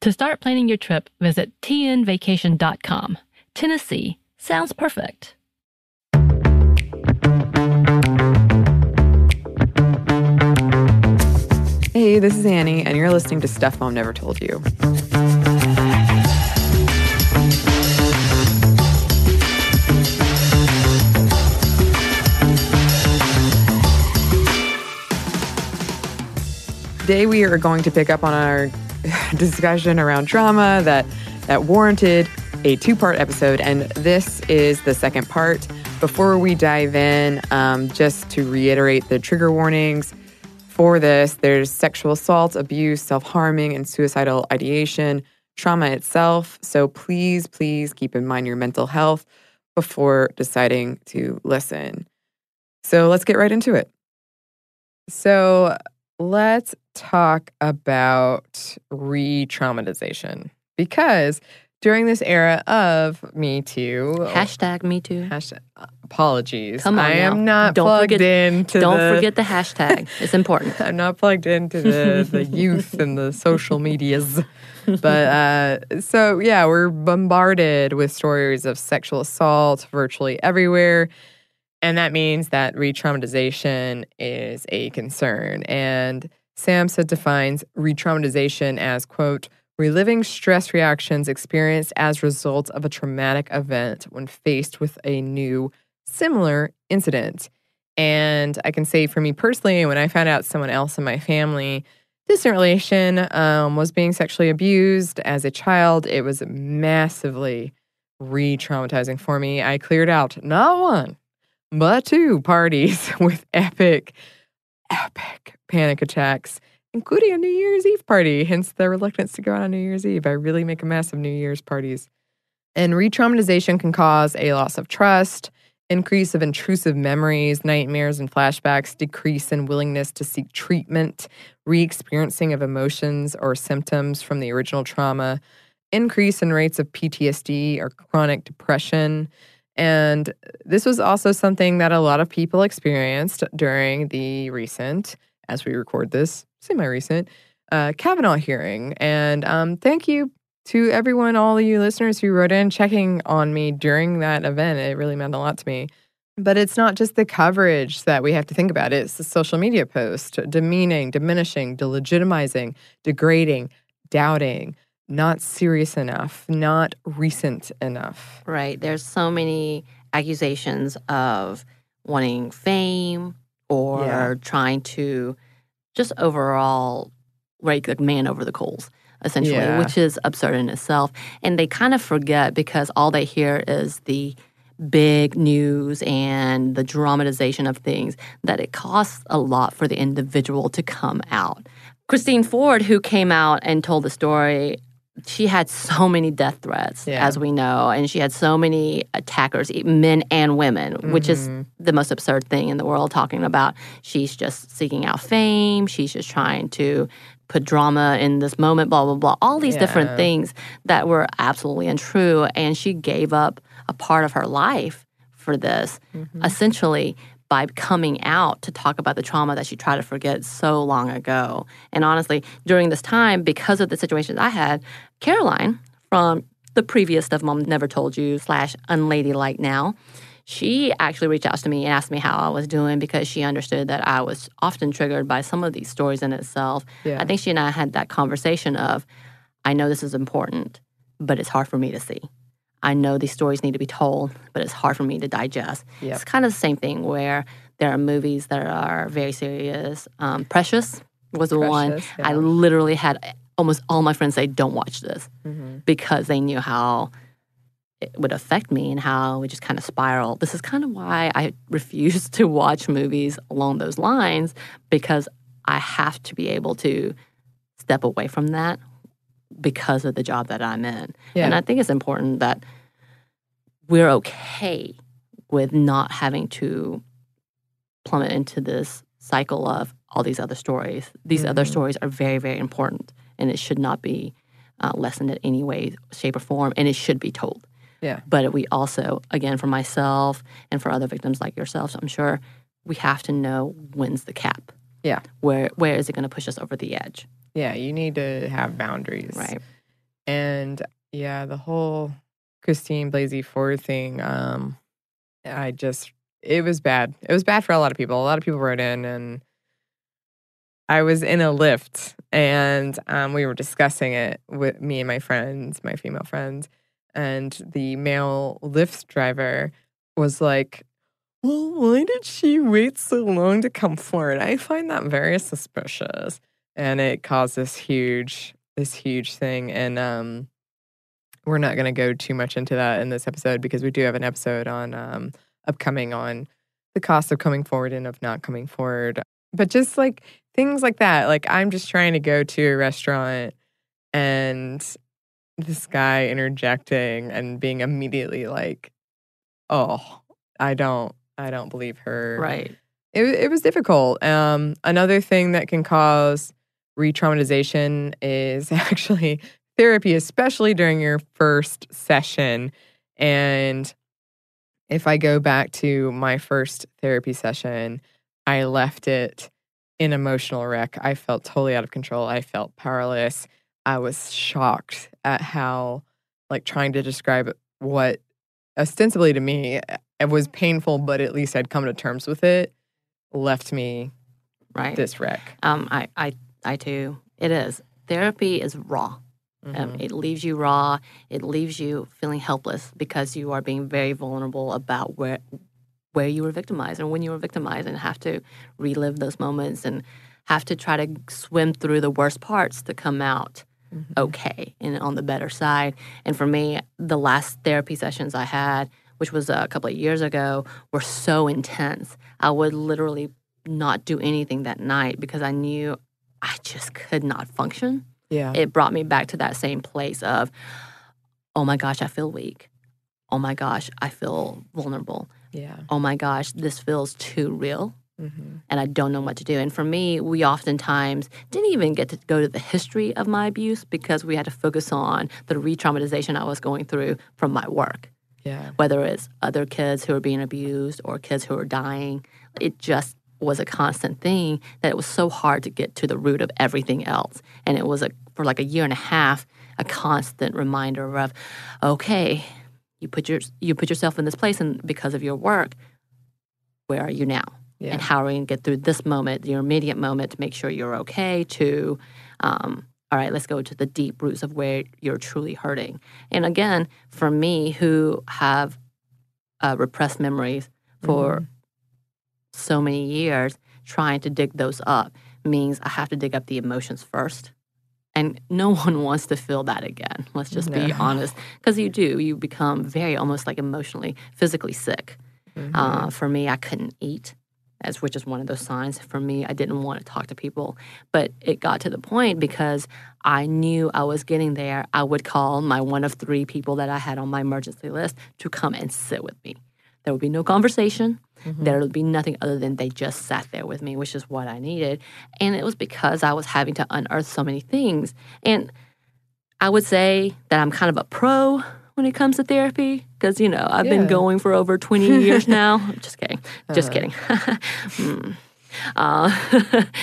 To start planning your trip, visit tnvacation.com. Tennessee sounds perfect. Hey, this is Annie, and you're listening to Stuff Mom Never Told You. Today, we are going to pick up on our discussion around trauma that that warranted a two-part episode, and this is the second part. Before we dive in, um, just to reiterate the trigger warnings for this, there's sexual assault, abuse, self-harming, and suicidal ideation, trauma itself. So please, please keep in mind your mental health before deciding to listen. So let's get right into it. So let's talk about re traumatization because during this era of Me Too, Hashtag me too. hashtag, apologies. Come on I am now. not Don't plugged forget- into Don't the, forget the hashtag. It's important. I'm not plugged into the, the youth and the social medias. But uh, so, yeah, we're bombarded with stories of sexual assault virtually everywhere. And that means that re traumatization is a concern. And SAMHSA defines re traumatization as, quote, reliving stress reactions experienced as a result of a traumatic event when faced with a new similar incident. And I can say for me personally, when I found out someone else in my family, distant relation, um, was being sexually abused as a child, it was massively re traumatizing for me. I cleared out not one, but two parties with epic, epic panic attacks, including a New Year's Eve party, hence the reluctance to go out on New Year's Eve. I really make a mess of New Year's parties. And re traumatization can cause a loss of trust, increase of intrusive memories, nightmares, and flashbacks, decrease in willingness to seek treatment, re experiencing of emotions or symptoms from the original trauma, increase in rates of PTSD or chronic depression. And this was also something that a lot of people experienced during the recent, as we record this, semi recent, uh, Kavanaugh hearing. And um, thank you to everyone, all of you listeners who wrote in checking on me during that event. It really meant a lot to me. But it's not just the coverage that we have to think about, it's the social media post, demeaning, diminishing, delegitimizing, degrading, doubting, not serious enough, not recent enough. Right. There's so many accusations of wanting fame or Yeah. trying to just overall rake the man over the coals, essentially, Yeah. which is absurd in itself. And they kind of forget because all they hear is the big news and the dramatization of things that it costs a lot for the individual to come out. Christine Ford, who came out and told the story, she had so many death threats, Yeah. as we know, and she had so many attackers, men and women, which is Mm-hmm. the most absurd thing in the world. Talking about she's just seeking out fame, she's just trying to put drama in this moment, blah blah blah. All these Yeah. different things that were absolutely untrue, and she gave up a part of her life for this, Mm-hmm. essentially by coming out to talk about the trauma that she tried to forget so long ago. And honestly, during this time, because of the situations I had, Caroline from the previous stuff mom never told you slash unladylike now she actually reached out to me and asked me how I was doing because she understood that I was often triggered by some of these stories in itself. Yeah. I think she and I had that conversation of, I know this is important, but it's hard for me to see. I know these stories need to be told, but it's hard for me to digest. Yep. It's kind of the same thing where there are movies that are very serious. Um, Precious was the one Precious, I literally had almost all my friends say, "Don't watch this," Mhm. because they knew how it would affect me and how it just kind of spiral. This is kind of why I refuse to watch movies along those lines because I have to be able to step away from that because of the job that I'm in. Yeah. And I think it's important that we're okay with not having to plummet into this cycle of all these other stories. These other Mhm. stories are very, very important and it should not be uh, lessened in any way, shape, or form, and it should be told. Yeah. But we also, again, for myself and for other victims like yourselves, I'm sure we have to know when's the cap. Yeah. Where where is it going to push us over the edge? Yeah, you need to have boundaries. Right. And yeah, the whole Christine Blasey Ford thing, um, I just it was bad. It was bad for a lot of people. A lot of people wrote in and I was in a lift and um, we were discussing it with me and my friends, my female friends, and the male lift driver was like, Well, why did she wait so long to come forward? I find that very suspicious. And it caused this huge, this huge thing. And um we're not gonna go too much into that in this episode because we do have an episode on um upcoming on the cost of coming forward and of not coming forward. But just like things like that. Like I'm just trying to go to a restaurant and this guy interjecting and being immediately like, "Oh, I don't, I don't believe her." Right. It it was difficult. Um, another thing that can cause re-traumatization is actually therapy, especially during your first session. And if I go back to my first therapy session, I left it in emotional wreck. I felt totally out of control. I felt powerless. I was shocked at how, like, trying to describe what ostensibly to me it was painful, but at least I'd come to terms with it, left me Right. this wreck. Um, I, I, I too. It is. Therapy is raw. Um, Mhm. it leaves you raw. It leaves you feeling helpless because you are being very vulnerable about where where you were victimized and when you were victimized, and have to relive those moments and have to try to swim through the worst parts to come out Mm-hmm. okay and on the better side. And for me, the last therapy sessions I had, which was a couple of years ago, were so intense. I would literally not do anything that night because I knew I just could not function. Yeah. It brought me back to that same place of, oh my gosh, I feel weak. Oh my gosh, I feel vulnerable. yeah. Oh my gosh, this feels too real hmm and I don't know what to do. And for me, we oftentimes didn't even get to go to the history of my abuse because we had to focus on the re traumatization I was going through from my work, Yeah. whether it's other kids who are being abused or kids who are dying. It just was a constant thing that it was so hard to get to the root of everything else. And it was a, for like a year and a half, a constant reminder of, okay, you put your you put yourself in this place, and because of your work, where are you now? Yeah. and how are we going to get through this moment, your immediate moment, to make sure you're okay? To, um, all right, let's go to the deep roots of where you're truly hurting. And again, for me, who have uh, repressed memories for so many years, trying to dig those up means I have to dig up the emotions first. And no one wants to feel that again. Let's just be honest. Because you do, you become very almost like emotionally, physically sick. Mm-hmm. Uh, for me, I couldn't eat, as which is one of those signs. For me, I didn't want to talk to people, but it got to the point because I knew I was getting there. I would call my one of three people that I had on my emergency list to come and sit with me. There would be no conversation. Mm-hmm. There would be nothing other than they just sat there with me, which is what I needed. And it was because I was having to unearth so many things. And I would say that I'm kind of a pro when it comes to therapy because you know I've Yeah. been going for over 20 years now. Just kidding. Just kidding. Hmm. Uh,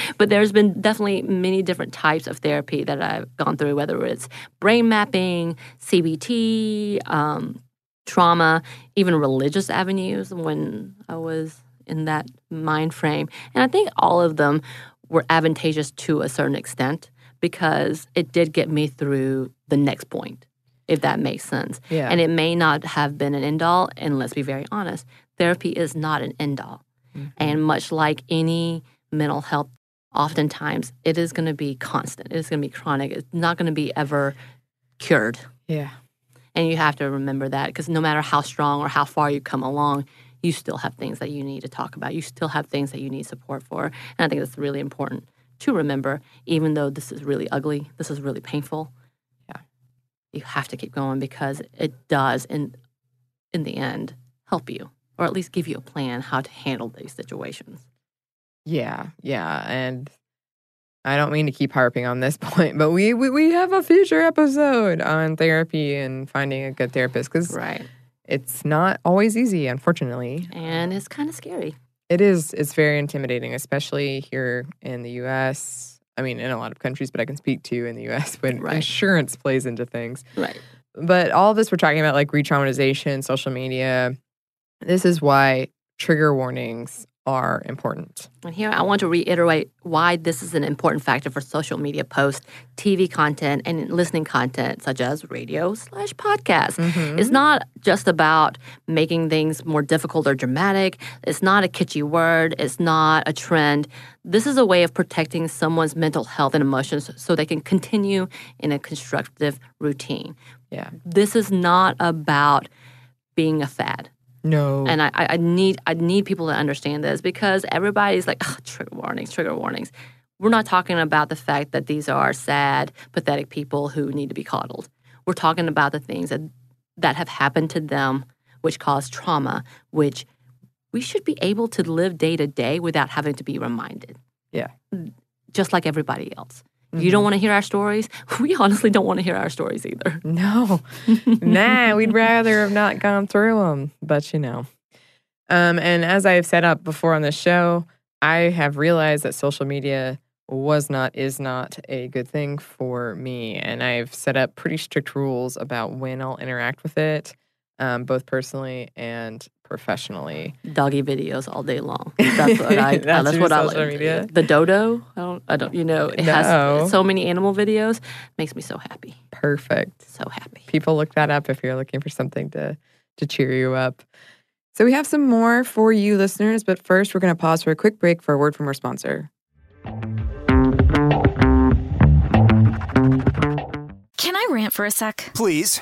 but there's been definitely many different types of therapy that I've gone through, whether it's brain mapping, CBT, um, trauma, even religious avenues when I was in that mind frame. And I think all of them were advantageous to a certain extent because it did get me through the next point, if that makes sense. Yeah. And it may not have been an end all, and let's be very honest, therapy is not an end all. Mm-hmm. And much like any mental health, oftentimes it is going to be constant, it is going to be chronic, it's not going to be ever cured. Yeah. And you have to remember that because no matter how strong or how far you come along, you still have things that you need to talk about. You still have things that you need support for. And I think that's really important to remember, even though this is really ugly, this is really painful. You have to keep going because it does, in, in the end, help you or at least give you a plan how to handle these situations. Yeah, yeah, and I don't mean to keep harping on this point, but we we, we have a future episode on therapy and finding a good therapist because Right. it's not always easy, unfortunately. And it's kind of scary. It is. It's very intimidating, especially here in the U.S. I mean, in a lot of countries, but I can speak to in the U.S. when Right. insurance plays into things. Right. But all of this we're talking about, like re-traumatization, social media. This is why trigger warnings are important. And here I want to reiterate why this is an important factor for social media posts, TV content, and listening content such as radio slash podcast. Mm-hmm. It's not just about making things more difficult or dramatic. It's not a kitschy word. It's not a trend. This is a way of protecting someone's mental health and emotions so they can continue in a constructive routine. Yeah. This is not about being a fad No. and I, I need I need people to understand this because everybody's like "Ugh, trigger warnings, trigger warnings. We're not talking about the fact that these are sad, pathetic people who need to be coddled. We're talking about the things that that have happened to them, which cause trauma, which we should be able to live day to day without having to be reminded. Yeah. Just like everybody else. You don't want to hear our stories? We honestly don't want to hear our stories either. No, nah, we'd rather have not gone through them, but you know. Um, and as I have set up before on this show, I have realized that social media was not, is not a good thing for me. And I've set up pretty strict rules about when I'll interact with it, um, both personally and professionally. Doggy videos all day long. That's what I. That's that's your what I like. media? The dodo. I don't. I don't. You know, it No. has so many animal videos. Makes me so happy. Perfect. So happy. people look that up if you're looking for something to to cheer you up. So we have some more for you listeners, but first we're going to pause for a quick break for a word from our sponsor. Can I rant for a sec? Please.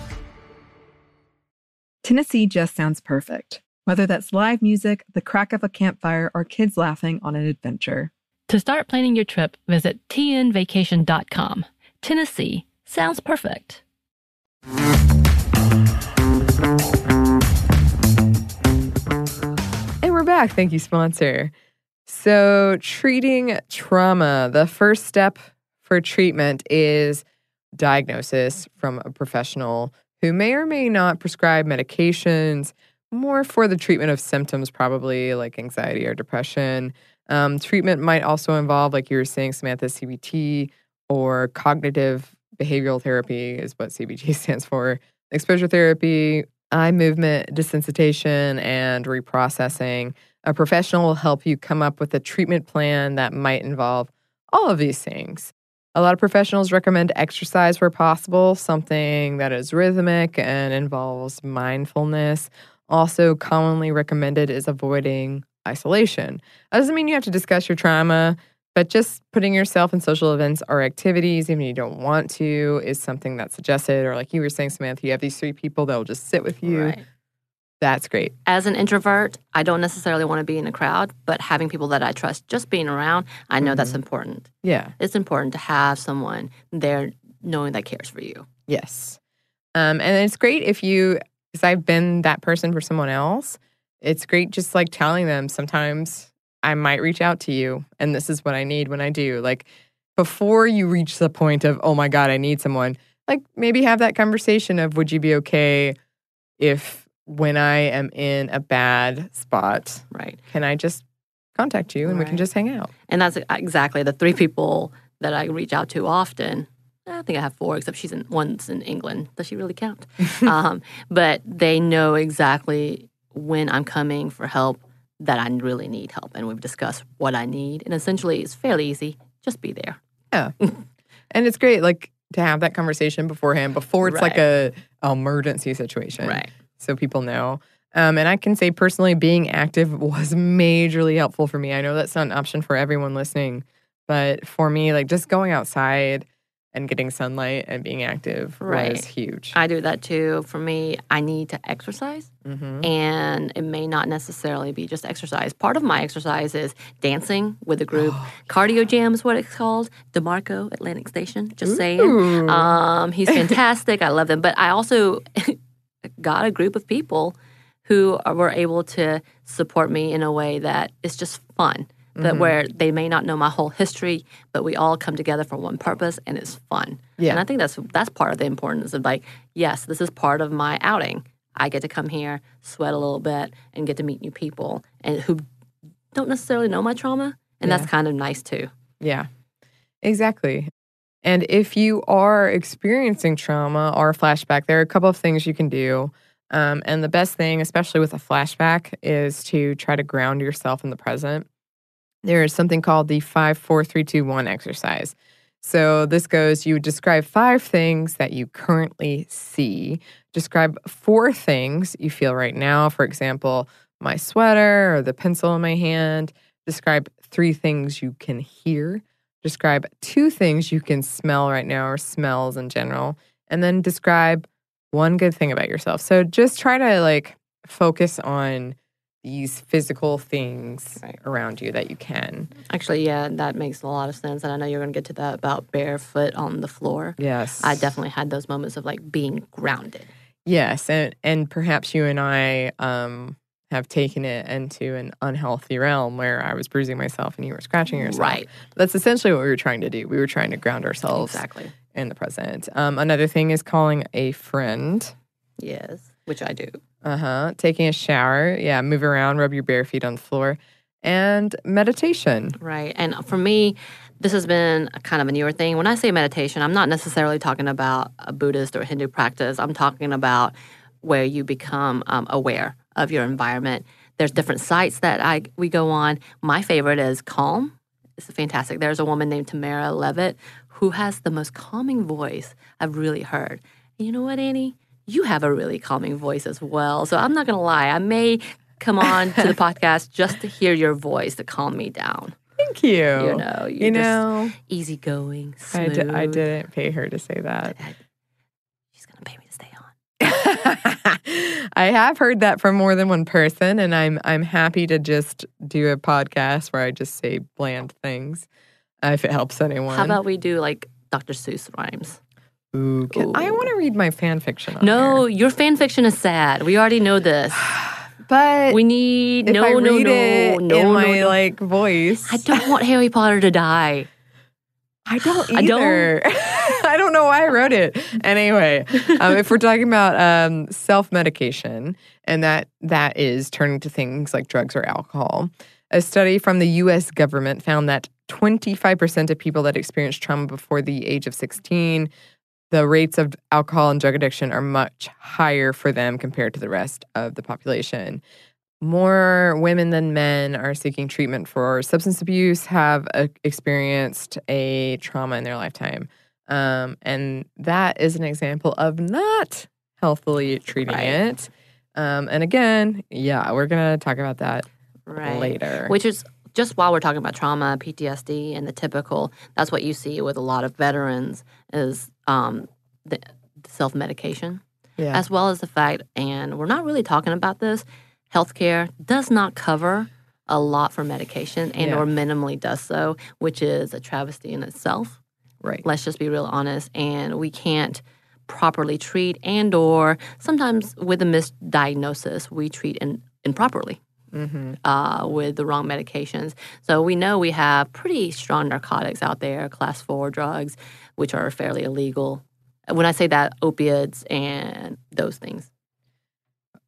Tennessee just sounds perfect, whether that's live music, the crack of a campfire, or kids laughing on an adventure. To start planning your trip, visit tnvacation.com. Tennessee sounds perfect. And we're back. Thank you, sponsor. So, treating trauma, the first step for treatment is diagnosis from a professional who may or may not prescribe medications, more for the treatment of symptoms, probably like anxiety or depression. Um, treatment might also involve, like you were saying, Samantha, CBT or cognitive behavioral therapy, is what CBT stands for, exposure therapy, eye movement desensitization, and reprocessing. A professional will help you come up with a treatment plan that might involve all of these things. A lot of professionals recommend exercise where possible, something that is rhythmic and involves mindfulness. Also, commonly recommended is avoiding isolation. That doesn't mean you have to discuss your trauma, but just putting yourself in social events or activities, even if you don't want to, is something that's suggested. Or, like you were saying, Samantha, you have these three people that will just sit with you. Right. That's great. As an introvert, I don't necessarily want to be in a crowd, but having people that I trust, just being around, I know that's important. Yeah. It's important to have someone there knowing that cares for you. Yes. Um, and it's great if you, because I've been that person for someone else, it's great just like telling them sometimes I might reach out to you and this is what I need when I do. Like before you reach the point of, oh my God, I need someone, like maybe have that conversation of, would you be okay if when I am in a bad spot, Right. can I just contact you and we can just hang out? And that's exactly the three people that I reach out to often. I think I have four, except she's in one's in England. Does she really count? um, but they know exactly when I'm coming for help that I really need help, and we've discussed what I need. And essentially, it's fairly easy. Just be there. Yeah. and it's great like to have that conversation beforehand before it's like a emergency situation. Right. So people know. Um, and I can say personally, being active was majorly helpful for me. I know that's not an option for everyone listening, but for me, like just going outside and getting sunlight and being active Right. was huge. I do that too. For me, I need to exercise, Mhm. and it may not necessarily be just exercise. Part of my exercise is dancing with a group. Cardio Jam is what it's called. DeMarco, Atlantic Station. Just saying. Um, he's fantastic. I love him. But I also got a group of people who are- were able to support me in a way that is just fun. Mm-hmm. That where they may not know my whole history, but we all come together for one purpose, and it's fun. Yeah. And I think that's that's part of the importance of like, yes, this is part of my outing. I get to come here, sweat a little bit, and get to meet new people and who don't necessarily know my trauma, and that's kind of nice too. Yeah, exactly. And if you are experiencing trauma or a flashback, there are a couple of things you can do. Um, and the best thing, especially with a flashback, is to try to ground yourself in the present. There is something called the 5 4 3 2 1 exercise. So this goes you describe five things that you currently see, describe four things you feel right now. For example, my sweater or the pencil in my hand. Describe three things you can hear. Describe two things you can smell right now or smells in general. And then describe one good thing about yourself. So just try to like focus on these physical things Right. around you that you can. Actually, yeah, that makes a lot of sense. And I know you're going to get to that about barefoot on the floor. Yes. I definitely had those moments of like being grounded. Yes, and and perhaps you and I um have taken it into an unhealthy realm where I was bruising myself and you were scratching yourself. Right. That's essentially what we were trying to do. We were trying to ground ourselves Exactly. in the present. Um, another thing is calling a friend. Yes, which I do. Uh huh. Taking a shower. Yeah. Move around. Rub your bare feet on the floor. And meditation. Right. And for me, this has been a kind of a newer thing. When I say meditation, I'm not necessarily talking about a Buddhist or Hindu practice. I'm talking about where you become um, aware of your environment. There's different sites that I we go on. My favorite is Calm. It's fantastic. There's a woman named Tamara Levitt who has the most calming voice I've really heard. And you know what, Annie? You have a really calming voice as well. So I'm not going to lie. I may come on to the podcast just to hear your voice to calm me down. Thank you. You know, You know, easygoing, I, smooth. d- I didn't pay her to say that. She's gonna pay me to stay on. I have heard that from more than one person, and I'm I'm happy to just do a podcast where I just say bland things, if it helps anyone. How about we do like Dr. Seuss rhymes? Ooh, can- I want to read my fan fiction. On No, here. your fan fiction is sad. We already know this. But We need no, I no, no, no, in no, my no. like voice, I don't want Harry Potter to die. I don't I don't- either. I don't know why I wrote it. Anyway, um, if we're talking about um, self medication, and that that is turning to things like drugs or alcohol, a study from the U.S. government found that 25% of people that experience trauma before the age of 16, the rates of alcohol and drug addiction are much higher for them compared to the rest of the population. More women than men are seeking treatment for substance abuse, have uh, experienced a trauma in their lifetime. Um, and that is an example of not healthily treating Right. it. Um, and again, yeah, we're going to talk about that Right. later. Which is just while we're talking about trauma, PTSD, and the typical, that's what you see with a lot of veterans is um, the self medication, yeah. as well as the fact, and we're not really talking about this, healthcare does not cover a lot for medication and Yeah. or minimally does so, which is a travesty in itself. Right. let's just be real honest and we can't properly treat and or sometimes with a misdiagnosis we treat in, improperly Mm-hmm. uh, with the wrong medications so we know we have pretty strong narcotics out there class four drugs which are fairly illegal when i say that opiates and those things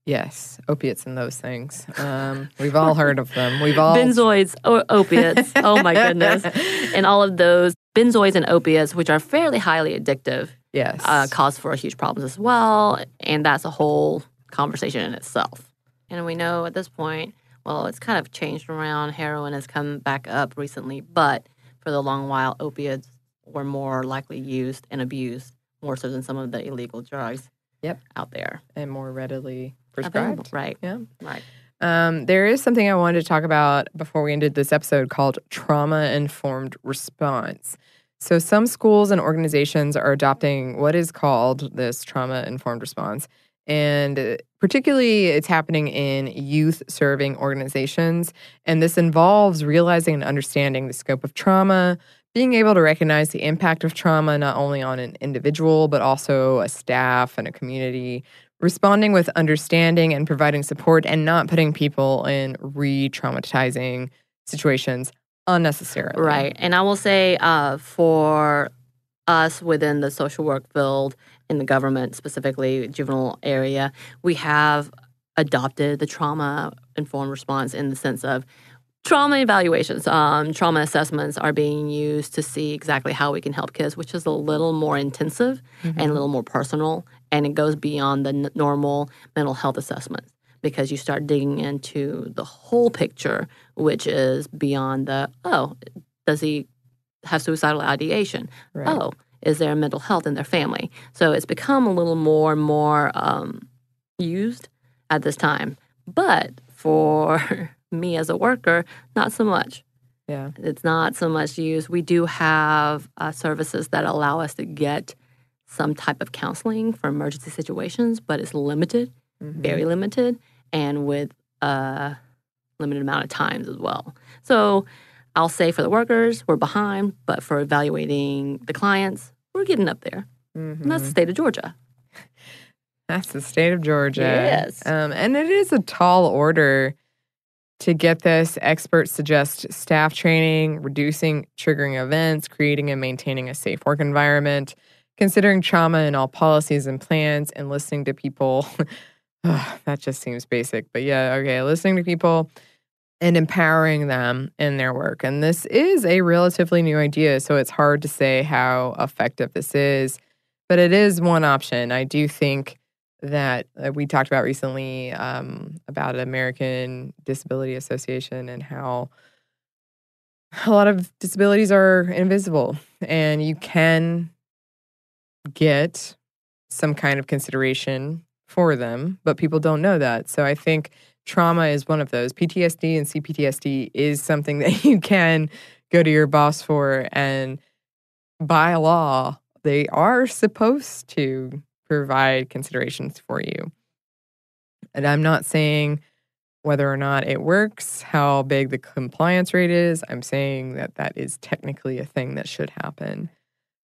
Yes, opiates and those things. Um, we've all heard of them. We've all benzoids or opiates oh my goodness and all of those benzoids and opiates which are fairly highly addictive Yes. uh, cause for huge problems as well. And that's a whole conversation in itself. And we know at this point, well, it's kind of changed around. Heroin has come back up recently, but for the long while, opiates were more likely used and abused more so than some of the illegal drugs Yep. out there. and more readily Available. prescribed. Right. Yeah. Right. Um, there is something I wanted to talk about before we ended this episode called trauma informed response. So, some schools and organizations are adopting what is called this trauma informed response. And uh, particularly, it's happening in youth serving organizations. And this involves realizing and understanding the scope of trauma, being able to recognize the impact of trauma not only on an individual, but also a staff and a community, responding with understanding and providing support and not putting people in re traumatizing situations unnecessarily. Right. And I will say uh, for us within the social work field in the government, specifically juvenile area, we have adopted the trauma informed response in the sense of trauma evaluations, um, trauma assessments are being used to see exactly how we can help kids, which is a little more intensive and a little more personal. And it goes beyond the n- normal mental health assessments because you start digging into the whole picture, which is beyond the, oh, does he have suicidal ideation? Right. Oh, is there a mental health in their family? So it's become a little more and more um, used at this time. But for me as a worker, not so much. Yeah. It's not so much used. We do have uh, services that allow us to get some type of counseling for emergency situations, but it's limited, Mm-hmm. very limited, and with a limited amount of times as well. So I'll say for the workers, we're behind, but for evaluating the clients, we're getting up there. And that's the state of Georgia. That's the state of Georgia. Yes. Um, and it is a tall order to get this. Experts suggest staff training, reducing triggering events, creating and maintaining a safe work environment, considering trauma in all policies and plans, and listening to people. Ugh, that just seems basic. But yeah, okay, listening to people and empowering them in their work. And this is a relatively new idea, so it's hard to say how effective this is, but it is one option. I do think that uh, we talked about recently um, about American Disability Association and how a lot of disabilities are invisible, and you can get some kind of consideration for them, but people don't know that. So I think trauma is one of those. PTSD and CPTSD is something that you can go to your boss for, and by law, they are supposed to provide considerations for you. And I'm not saying whether or not it works, how big the compliance rate is. I'm saying that that is technically a thing that should happen.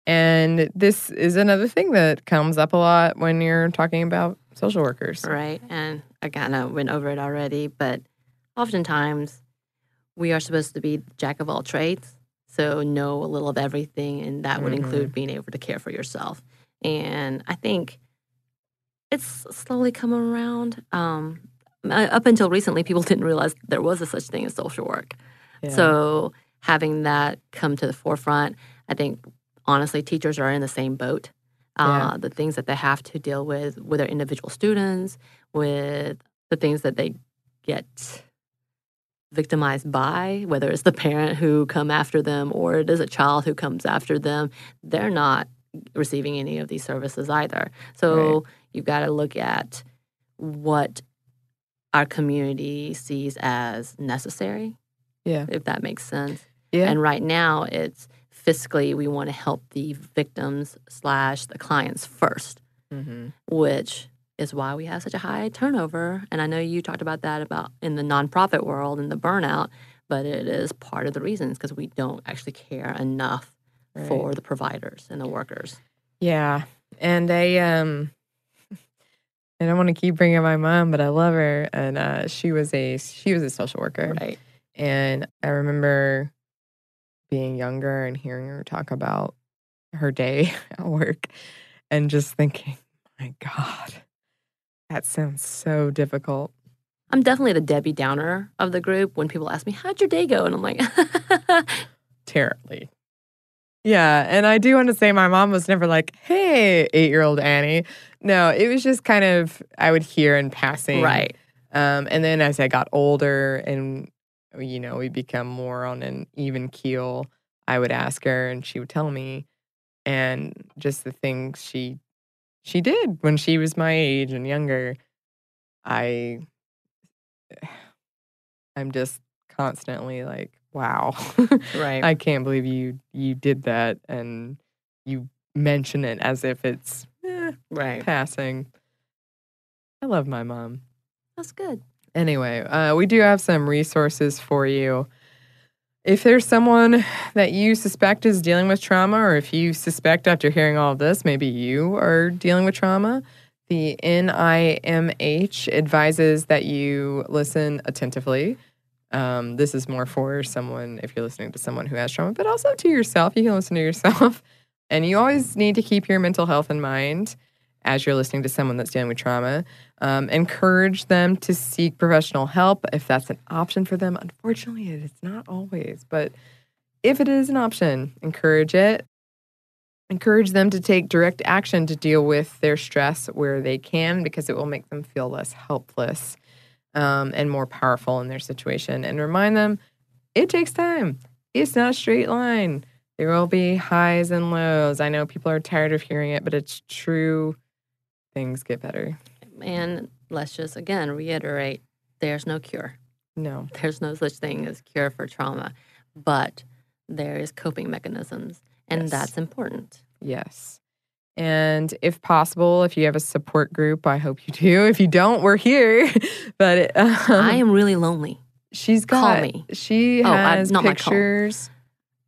And this is another thing that comes up a lot when you're talking about social workers. Right. And I kind of went over it already, but oftentimes we are supposed to be jack of all trades. So know a little of everything, and that would include being able to care for yourself. And I think it's slowly coming around. Um, up until recently, people didn't realize there was a such thing as social work. Yeah. So having that come to the forefront, I think honestly, teachers are in the same boat. Uh, Yeah. The things that they have to deal with with their individual students, with the things that they get victimized by, whether it's the parent who come after them or it is a child who comes after them, they're not receiving any of these services either. So you've got to look at what our community sees as necessary, yeah. if that makes sense. Yeah. And right now, it's fiscally we want to help the victims slash the clients first, hmm which is why we have such a high turnover. And I know you talked about that about in the nonprofit world and the burnout, but it is part of the reasons because we don't actually care enough for the providers and the workers. Yeah. And I um and I want to keep bringing my mom, but I love her and uh she was a she was a social worker. Right. And I remember being younger and hearing her talk about her day at work and just thinking, my God, that sounds so difficult. I'm definitely the Debbie Downer of the group when people ask me, How'd your day go? And I'm like, Terribly. Yeah. And I do want to say my mom was never like, hey, eight year old Annie. No, it was just kind of, I would hear in passing. Right. Um, and then as I got older and, you know, we become more on an even keel, I would ask her and she would tell me. And just the things she she did when she was my age and younger, I I'm just constantly like, wow. Right. I can't believe you you did that and you mention it as if it's eh, right. passing. I love my mom. That's good. Anyway, uh, we do have some resources for you. If there's someone that you suspect is dealing with trauma, or if you suspect after hearing all of this, maybe you are dealing with trauma, the NIMH advises that you listen attentively. Um, this is more for someone, if you're listening to someone who has trauma, but also to yourself. You can listen to yourself. And you always need to keep your mental health in mind as you're listening to someone that's dealing with trauma. Um, encourage them to seek professional help if that's an option for them. Unfortunately, it is not always, but if it is an option, encourage it. Encourage them to take direct action to deal with their stress where they can because it will make them feel less helpless um, and more powerful in their situation. And remind them it takes time, it's not a straight line. There will be highs and lows. I know people are tired of hearing it, but it's true. Things get better. And let's just again reiterate there's no cure. No. There's no such thing as cure for trauma, but there is coping mechanisms, and Yes. that's important. Yes. And if possible, if you have a support group, I hope you do. If you don't, we're here. but um, I am really lonely. she's call got me. she Oh, I- has my pictures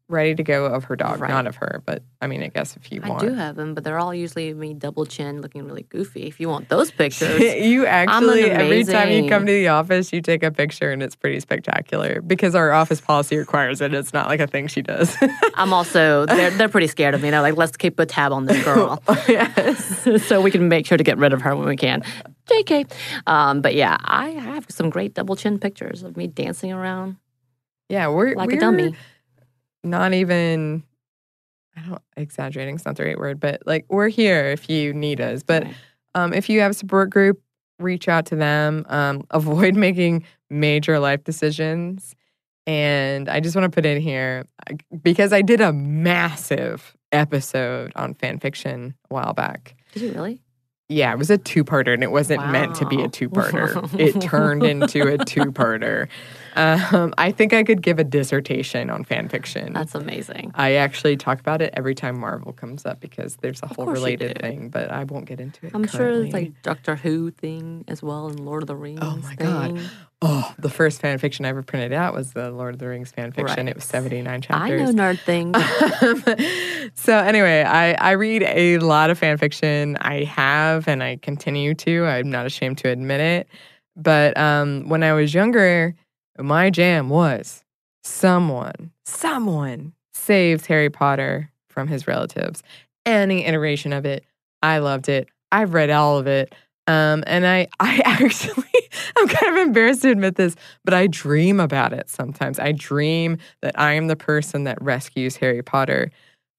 ready to go of her dog, Right. not of her. But I mean, I guess if you I want, I do have them, but they're all usually me double chin, looking really goofy. If you want those pictures, you actually every time you come to the office, you take a picture, and it's pretty spectacular because our office policy requires it. It's not like a thing she does. I'm also they're they're pretty scared of me. They're like, let's keep a tab on this girl, yes. so we can make sure to get rid of her when we can. Jk, um, but yeah, I have some great double chin pictures of me dancing around Yeah, we're like we're a dummy. Not even. I don't exaggerating. It's not the right word, but like we're here if you need us. But Right. um, if you have a support group, reach out to them. Um, avoid making major life decisions. And I just want to put in here because I did a massive episode on fan fiction a while back. Did you really? Yeah, it was a two-parter, and it wasn't meant to be a two-parter. it turned into a two-parter. Um, I think I could give a dissertation on fan fiction. That's amazing. I actually talk about it every time Marvel comes up because there's a whole related thing, but I won't get into it. I'm sure it's like Doctor Who thing as well and Lord of the Rings. Oh my God. Oh, the first fan fiction I ever printed out was the Lord of the Rings fan fiction. It was Right. 79 I chapters. know nerd things. Um, so anyway, I, I read a lot of fan fiction. I have and I continue to. I'm not ashamed to admit it. But um, when I was younger, my jam was someone, someone saves Harry Potter from his relatives. Any iteration of it, I loved it. I've read all of it. Um, and I, I actually, I'm kind of embarrassed to admit this, but I dream about it sometimes. I dream that I am the person that rescues Harry Potter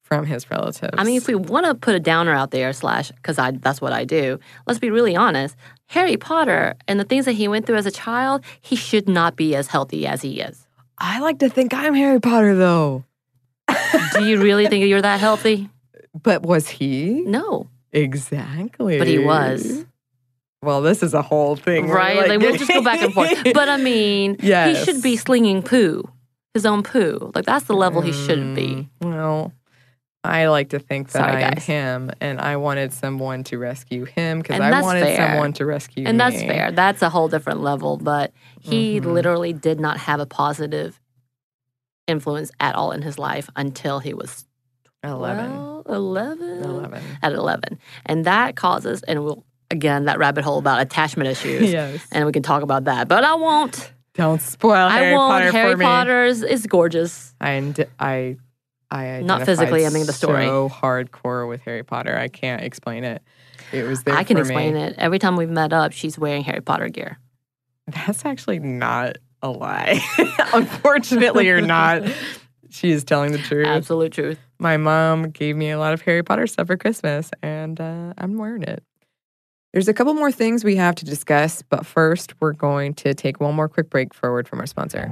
from his relatives. I mean, if we want to put a downer out there, slash, because I that's what I do. Let's be really honest. Harry Potter and the things that he went through as a child, he should not be as healthy as he is. I like to think I'm Harry Potter though. Do you really think you're that healthy? But was he? No, Exactly. but he was. Well, this is a whole thing. We're Right? Like, we'll just go back and forth. But I mean, Yes. he should be slinging poo, his own poo. Like that's the level he shouldn't be. Mm, Well, I like to think that Sorry, I am guys. him, and I wanted someone to rescue him because I wanted fair. someone to rescue him. And that's fair. That's a whole different level. But he Mhm. literally did not have a positive influence at all in his life until he was 11. 12, 11? 11. At 11. And that causes, and we'll, again, that rabbit hole about attachment issues. Yes. And we can talk about that. But I won't. Don't spoil Harry I won't. Potter Harry for me. Potter is, is gorgeous. And I, I Not physically, I mean the story. So hardcore with Harry Potter, I can't explain it. It was there. I can explain me. it. Every time we've met up, she's wearing Harry Potter gear. That's actually not a lie. Unfortunately, or not, she is telling the truth. Absolute truth. My mom gave me a lot of Harry Potter stuff for Christmas, and uh, I'm wearing it. There's a couple more things we have to discuss, but first, we're going to take one more quick break forward from our sponsor.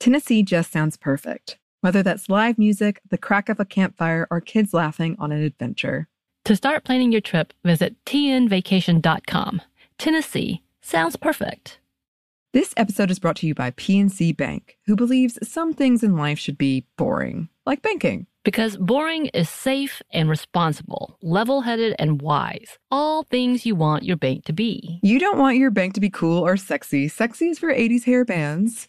Tennessee just sounds perfect. Whether that's live music, the crack of a campfire, or kids laughing on an adventure. To start planning your trip, visit tnvacation.com. Tennessee sounds perfect. This episode is brought to you by PNC Bank, who believes some things in life should be boring, like banking. Because boring is safe and responsible, level headed and wise. All things you want your bank to be. You don't want your bank to be cool or sexy. Sexy is for 80s hair bands,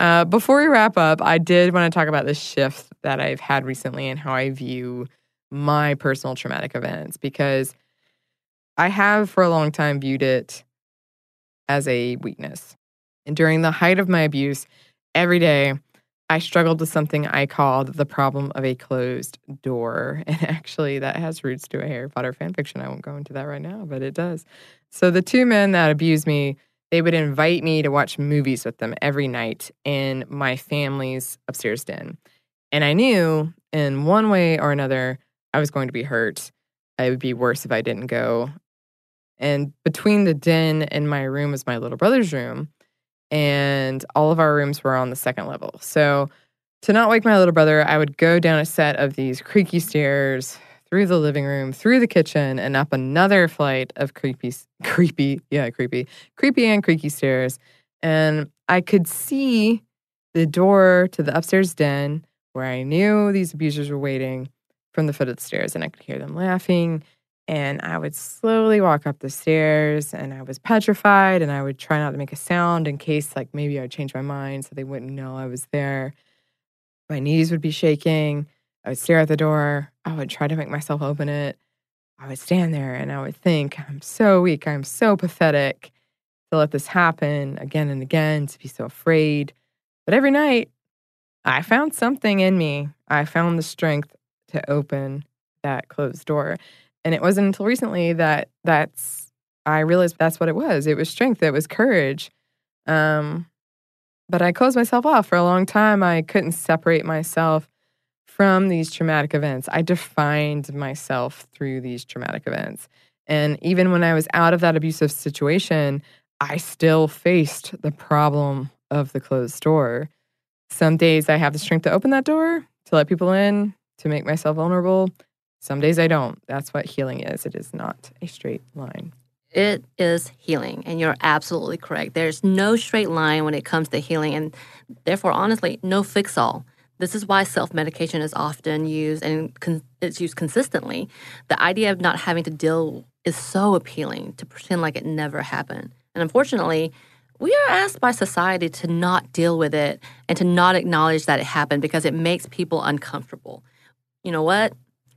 Uh, before we wrap up, I did want to talk about the shift that I've had recently and how I view my personal traumatic events because I have for a long time viewed it as a weakness. And during the height of my abuse, every day I struggled with something I called the problem of a closed door. And actually, that has roots to a Harry Potter fan fiction. I won't go into that right now, but it does. So the two men that abused me they would invite me to watch movies with them every night in my family's upstairs den. And I knew in one way or another, I was going to be hurt. It would be worse if I didn't go. And between the den and my room was my little brother's room. And all of our rooms were on the second level. So to not wake my little brother, I would go down a set of these creaky stairs through the living room, through the kitchen, and up another flight of creepy, creepy, yeah, creepy, creepy and creaky stairs. And I could see the door to the upstairs den where I knew these abusers were waiting from the foot of the stairs, and I could hear them laughing. And I would slowly walk up the stairs, and I was petrified, and I would try not to make a sound in case, like, maybe I'd change my mind so they wouldn't know I was there. My knees would be shaking. I would stare at the door. I would try to make myself open it. I would stand there and I would think, I'm so weak. I'm so pathetic to let this happen again and again, to be so afraid. But every night, I found something in me. I found the strength to open that closed door. And it wasn't until recently that that's I realized that's what it was. It was strength, it was courage. Um, but I closed myself off for a long time. I couldn't separate myself from these traumatic events. I defined myself through these traumatic events. And even when I was out of that abusive situation, I still faced the problem of the closed door. Some days I have the strength to open that door, to let people in, to make myself vulnerable. Some days I don't. That's what healing is. It is not a straight line. It is healing, and you're absolutely correct. There's no straight line when it comes to healing, and therefore, honestly, no fix all. This is why self medication is often used and con- it's used consistently. The idea of not having to deal is so appealing to pretend like it never happened. And unfortunately, we are asked by society to not deal with it and to not acknowledge that it happened because it makes people uncomfortable. You know what?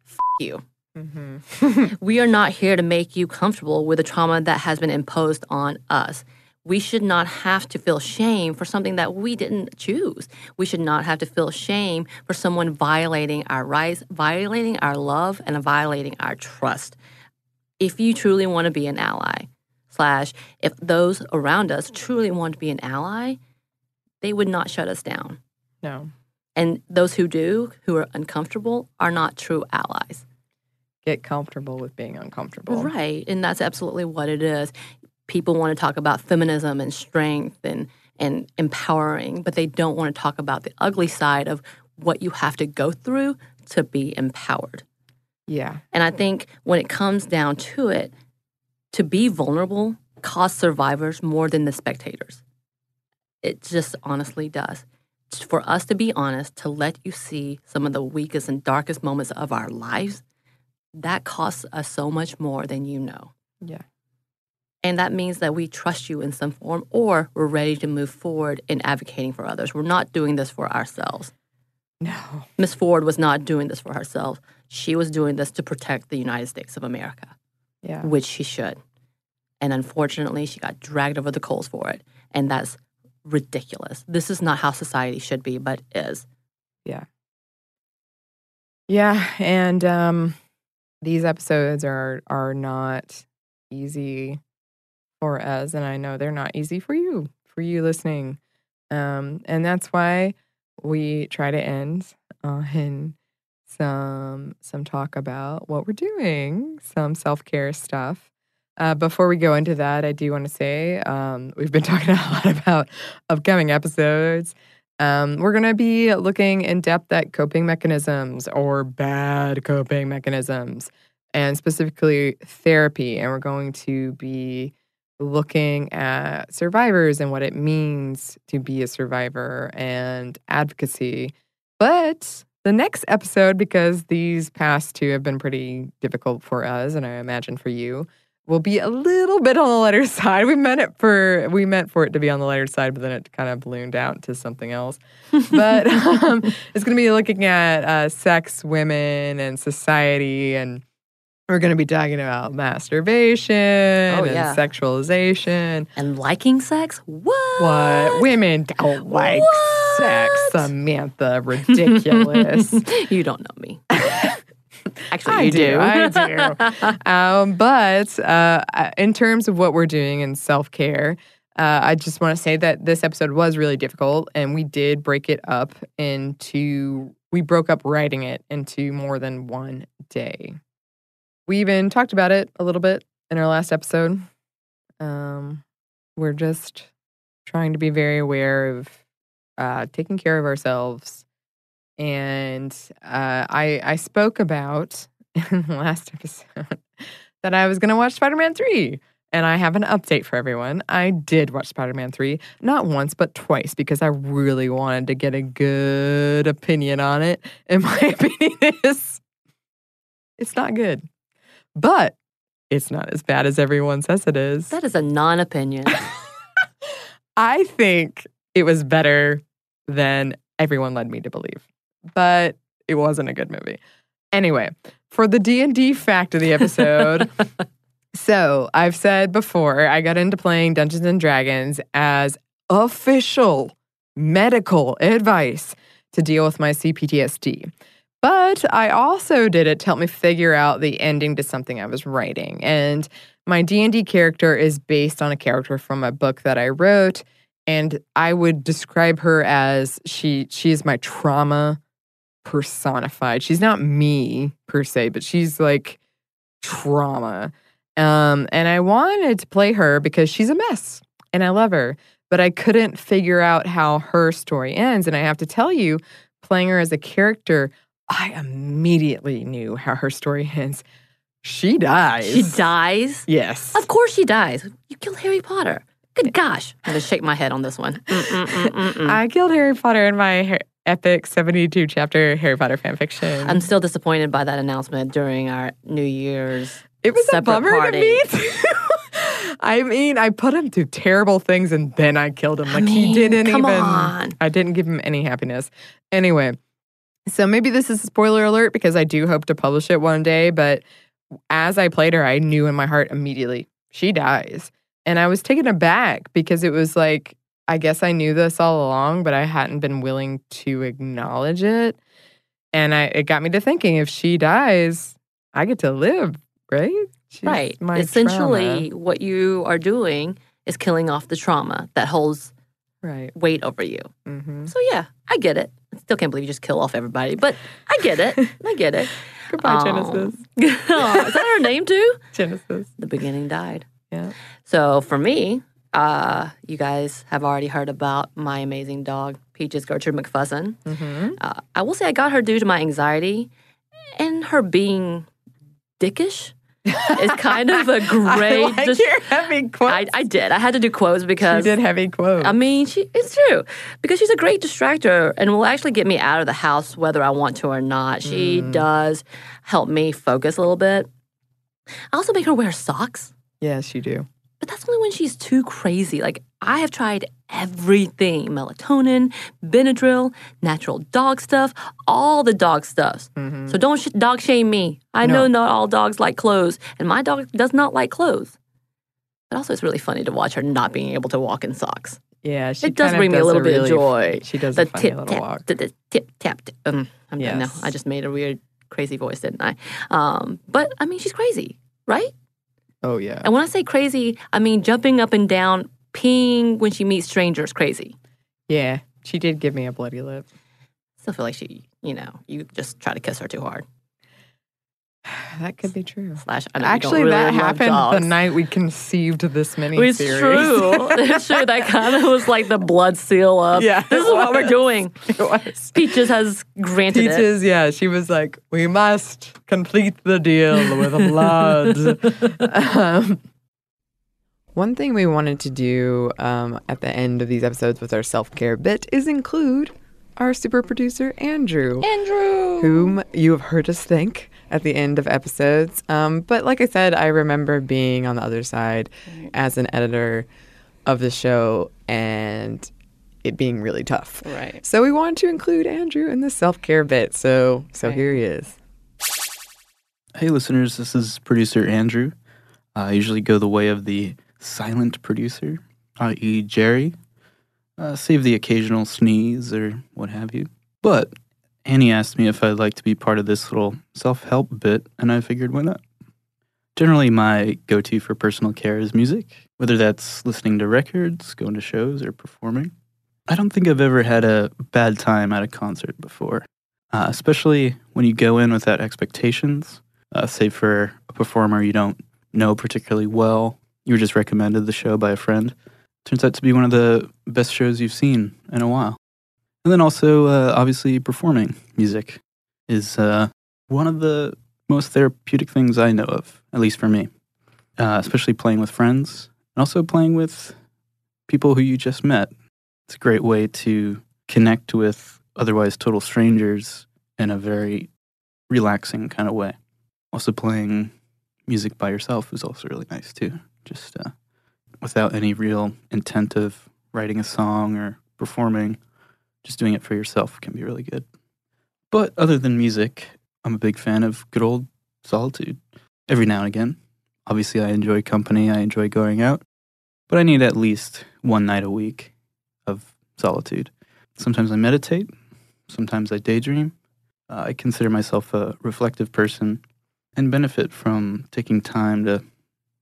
F you. Mm-hmm. we are not here to make you comfortable with the trauma that has been imposed on us. We should not have to feel shame for something that we didn't choose. We should not have to feel shame for someone violating our rights, violating our love, and violating our trust. If you truly want to be an ally, slash, if those around us truly want to be an ally, they would not shut us down. No. And those who do, who are uncomfortable, are not true allies get comfortable with being uncomfortable. Right. And that's absolutely what it is. People want to talk about feminism and strength and and empowering, but they don't want to talk about the ugly side of what you have to go through to be empowered. Yeah. And I think when it comes down to it, to be vulnerable costs survivors more than the spectators. It just honestly does. For us to be honest, to let you see some of the weakest and darkest moments of our lives, that costs us so much more than you know. Yeah. And that means that we trust you in some form or we're ready to move forward in advocating for others. We're not doing this for ourselves. No. Miss Ford was not doing this for herself. She was doing this to protect the United States of America. Yeah. Which she should. And unfortunately, she got dragged over the coals for it. And that's ridiculous. This is not how society should be, but is. Yeah. Yeah. And um these episodes are are not easy for us and I know they're not easy for you, for you listening. Um and that's why we try to end on some some talk about what we're doing, some self-care stuff. Uh, before we go into that, I do want to say um, we've been talking a lot about upcoming episodes. Um, we're going to be looking in depth at coping mechanisms or bad coping mechanisms, and specifically therapy. And we're going to be looking at survivors and what it means to be a survivor and advocacy. But the next episode, because these past two have been pretty difficult for us, and I imagine for you, will be a little bit on the lighter side. We meant it for we meant for it to be on the lighter side, but then it kind of ballooned out to something else. but um, it's going to be looking at uh, sex, women, and society, and we're going to be talking about masturbation Oh, and yeah. sexualization. And liking sex? What? What women don't like sex, Samantha? Ridiculous. you don't know me. Actually, I you do. do. I do. um, but uh, in terms of what we're doing in self care, uh, I just want to say that this episode was really difficult, and we did break it up into. We broke up writing it into more than one day. We even talked about it a little bit in our last episode. Um, we're just trying to be very aware of uh, taking care of ourselves. And uh, I, I spoke about in the last episode that I was going to watch Spider Man 3. And I have an update for everyone. I did watch Spider Man 3, not once, but twice, because I really wanted to get a good opinion on it. And my opinion is it's not good, but it's not as bad as everyone says it is. That is a non opinion. I think it was better than everyone led me to believe, but it wasn't a good movie. Anyway, for the D&D fact of the episode, so I've said before, I got into playing Dungeons and Dragons as official medical advice to deal with my CPTSD. But I also did it to help me figure out the ending to something I was writing. And my D&D character is based on a character from a book that I wrote and I would describe her as she she is my trauma personified. She's not me per se, but she's like trauma. Um, and I wanted to play her because she's a mess and I love her, but I couldn't figure out how her story ends. And I have to tell you, playing her as a character, I immediately knew how her story ends. She dies. she dies? Yes. Of course she dies. You killed Harry Potter. Good gosh. I'm going to shake my head on this one. Mm, mm, mm. I killed Harry Potter in my epic 72 chapter Harry Potter fanfiction. I'm still disappointed by that announcement during our New Year's. it was a bummer party. to me too. I mean, I put him through terrible things and then I killed him. I Like he didn't come even on. I didn't give him any happiness. Anyway, so maybe this is a spoiler alert because I do hope to publish it one day, but as I played her, I knew in my heart immediately she dies. And I was taken aback because it was like, I guess I knew this all along, but I hadn't been willing to acknowledge it. And I, it got me to thinking if she dies, I get to live, right? She's right. Essentially, trauma. what you are doing is killing off the trauma that holds Right. weight over you. hmm So, yeah, I get it. Still can't believe you just kill off everybody, but I get it. I get it. Goodbye, Um, Genesis. Oh, is that her name too? Genesis. The beginning died. Yeah. So for me, uh, you guys have already heard about my amazing dog, Peaches Gertrude McFussin. hmm Uh, I will say I got her due to my anxiety and her being dickish. Is kind of a great. I like dis- heavy quotes. I, I did. I had to do quotes because She did heavy quotes. I mean, she it's true because she's a great distractor and will actually get me out of the house whether I want to or not. She Mm. does help me focus a little bit. I also make her wear socks, yes, you do. but that's only when she's too crazy. Like I have tried everything: melatonin, Benadryl, natural dog stuff, all the dog stuff. Mhm. So don't sh- dog shame me. I No. know not all dogs like clothes, and my dog does not like clothes. But also, it's really funny to watch her not being able to walk in socks. Yeah, she It does bring me a little bit of joy. She does the a tip little tap, walk. the, the tip tap. Um, I'm done now. I just made a weird, crazy voice, didn't I? Um, but I mean, she's crazy, right? Oh yeah. And when I say crazy, I mean jumping up and down, peeing when she meets strangers, crazy. Yeah, she did give me a bloody lip. Still feel like she, you know, you just try to kiss her too hard. That could be true. Slash, I know you don't Actually, really that happened dogs. the night we conceived this mini It's series. true. it's true. That kind of was like the blood seal of Yeah, this it is what we're doing. it was. Peaches has granted it. Peaches, yeah, she was like, "We must complete the deal with blood." um, one thing we wanted to do um, at the end of these episodes with our self care bit is include our super producer Andrew, Andrew. whom you have heard us thank at the end of episodes. Um, but like I said, I remember being on the other side as an editor of the show and it being really tough. Right. So we wanted to include Andrew in the self care bit. So so Right. here he is. Hey, listeners, this is producer Andrew. I usually go the way of the silent producer, i.e., Jerry. Uh, save the occasional sneeze or what have you. But Annie asked me if I'd like to be part of this little self help bit, and I figured why not? Generally, my go to for personal care is music, whether that's listening to records, going to shows, or performing. I don't think I've ever had a bad time at a concert before, uh, especially when you go in without expectations uh, say for a performer you don't know particularly well. You were just recommended the show by a friend. Turns out to be one of the best shows you've seen in a while. And then also, uh, obviously, performing music is uh, one of the most therapeutic things I know of, at least for me. Uh, especially playing with friends and also playing with people who you just met. It's a great way to connect with otherwise total strangers in a very relaxing kind of way. Also, playing music by yourself is also really nice too. Just uh, without any real intent of writing a song or performing, just doing it for yourself can be really good. But other than music, I'm a big fan of good old solitude. Every now and again, obviously, I enjoy company, I enjoy going out, but I need at least one night a week of solitude. Sometimes I meditate, sometimes I daydream. Uh, I consider myself a reflective person and benefit from taking time to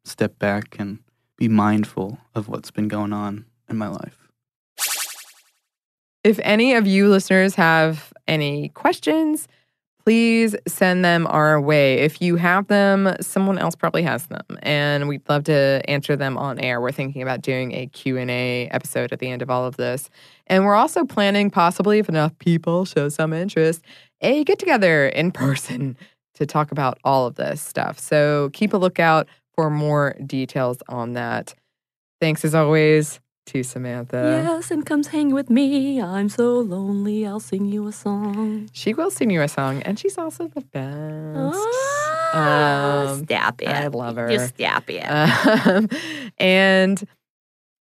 step back and be mindful of what's been going on in my life. If any of you listeners have any questions, please send them our way. If you have them, someone else probably has them and we'd love to answer them on air. We're thinking about doing a Q&A episode at the end of all of this. And we're also planning possibly if enough people show some interest, a get together in person to talk about all of this stuff. So keep a lookout for more details on that. Thanks as always to Samantha. Yes, and comes hang with me. I'm so lonely. I'll sing you a song. She will sing you a song, and she's also the best. Ah, Um, stop it. I love her. You stop it. Um, and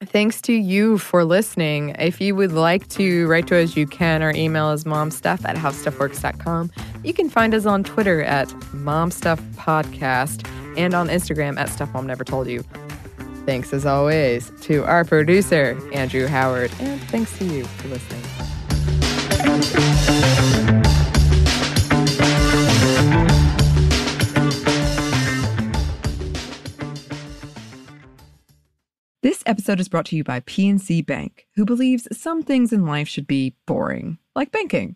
thanks to you for listening. If you would like to write to us, you can. Our email is momstuff at howstuffworks.com. You can find us on Twitter at momstuffpodcast and on Instagram at Stuff Mom Never Told You. Thanks as always to our producer, Andrew Howard, and thanks to you for listening. This episode is brought to you by PNC Bank, who believes some things in life should be boring, like banking.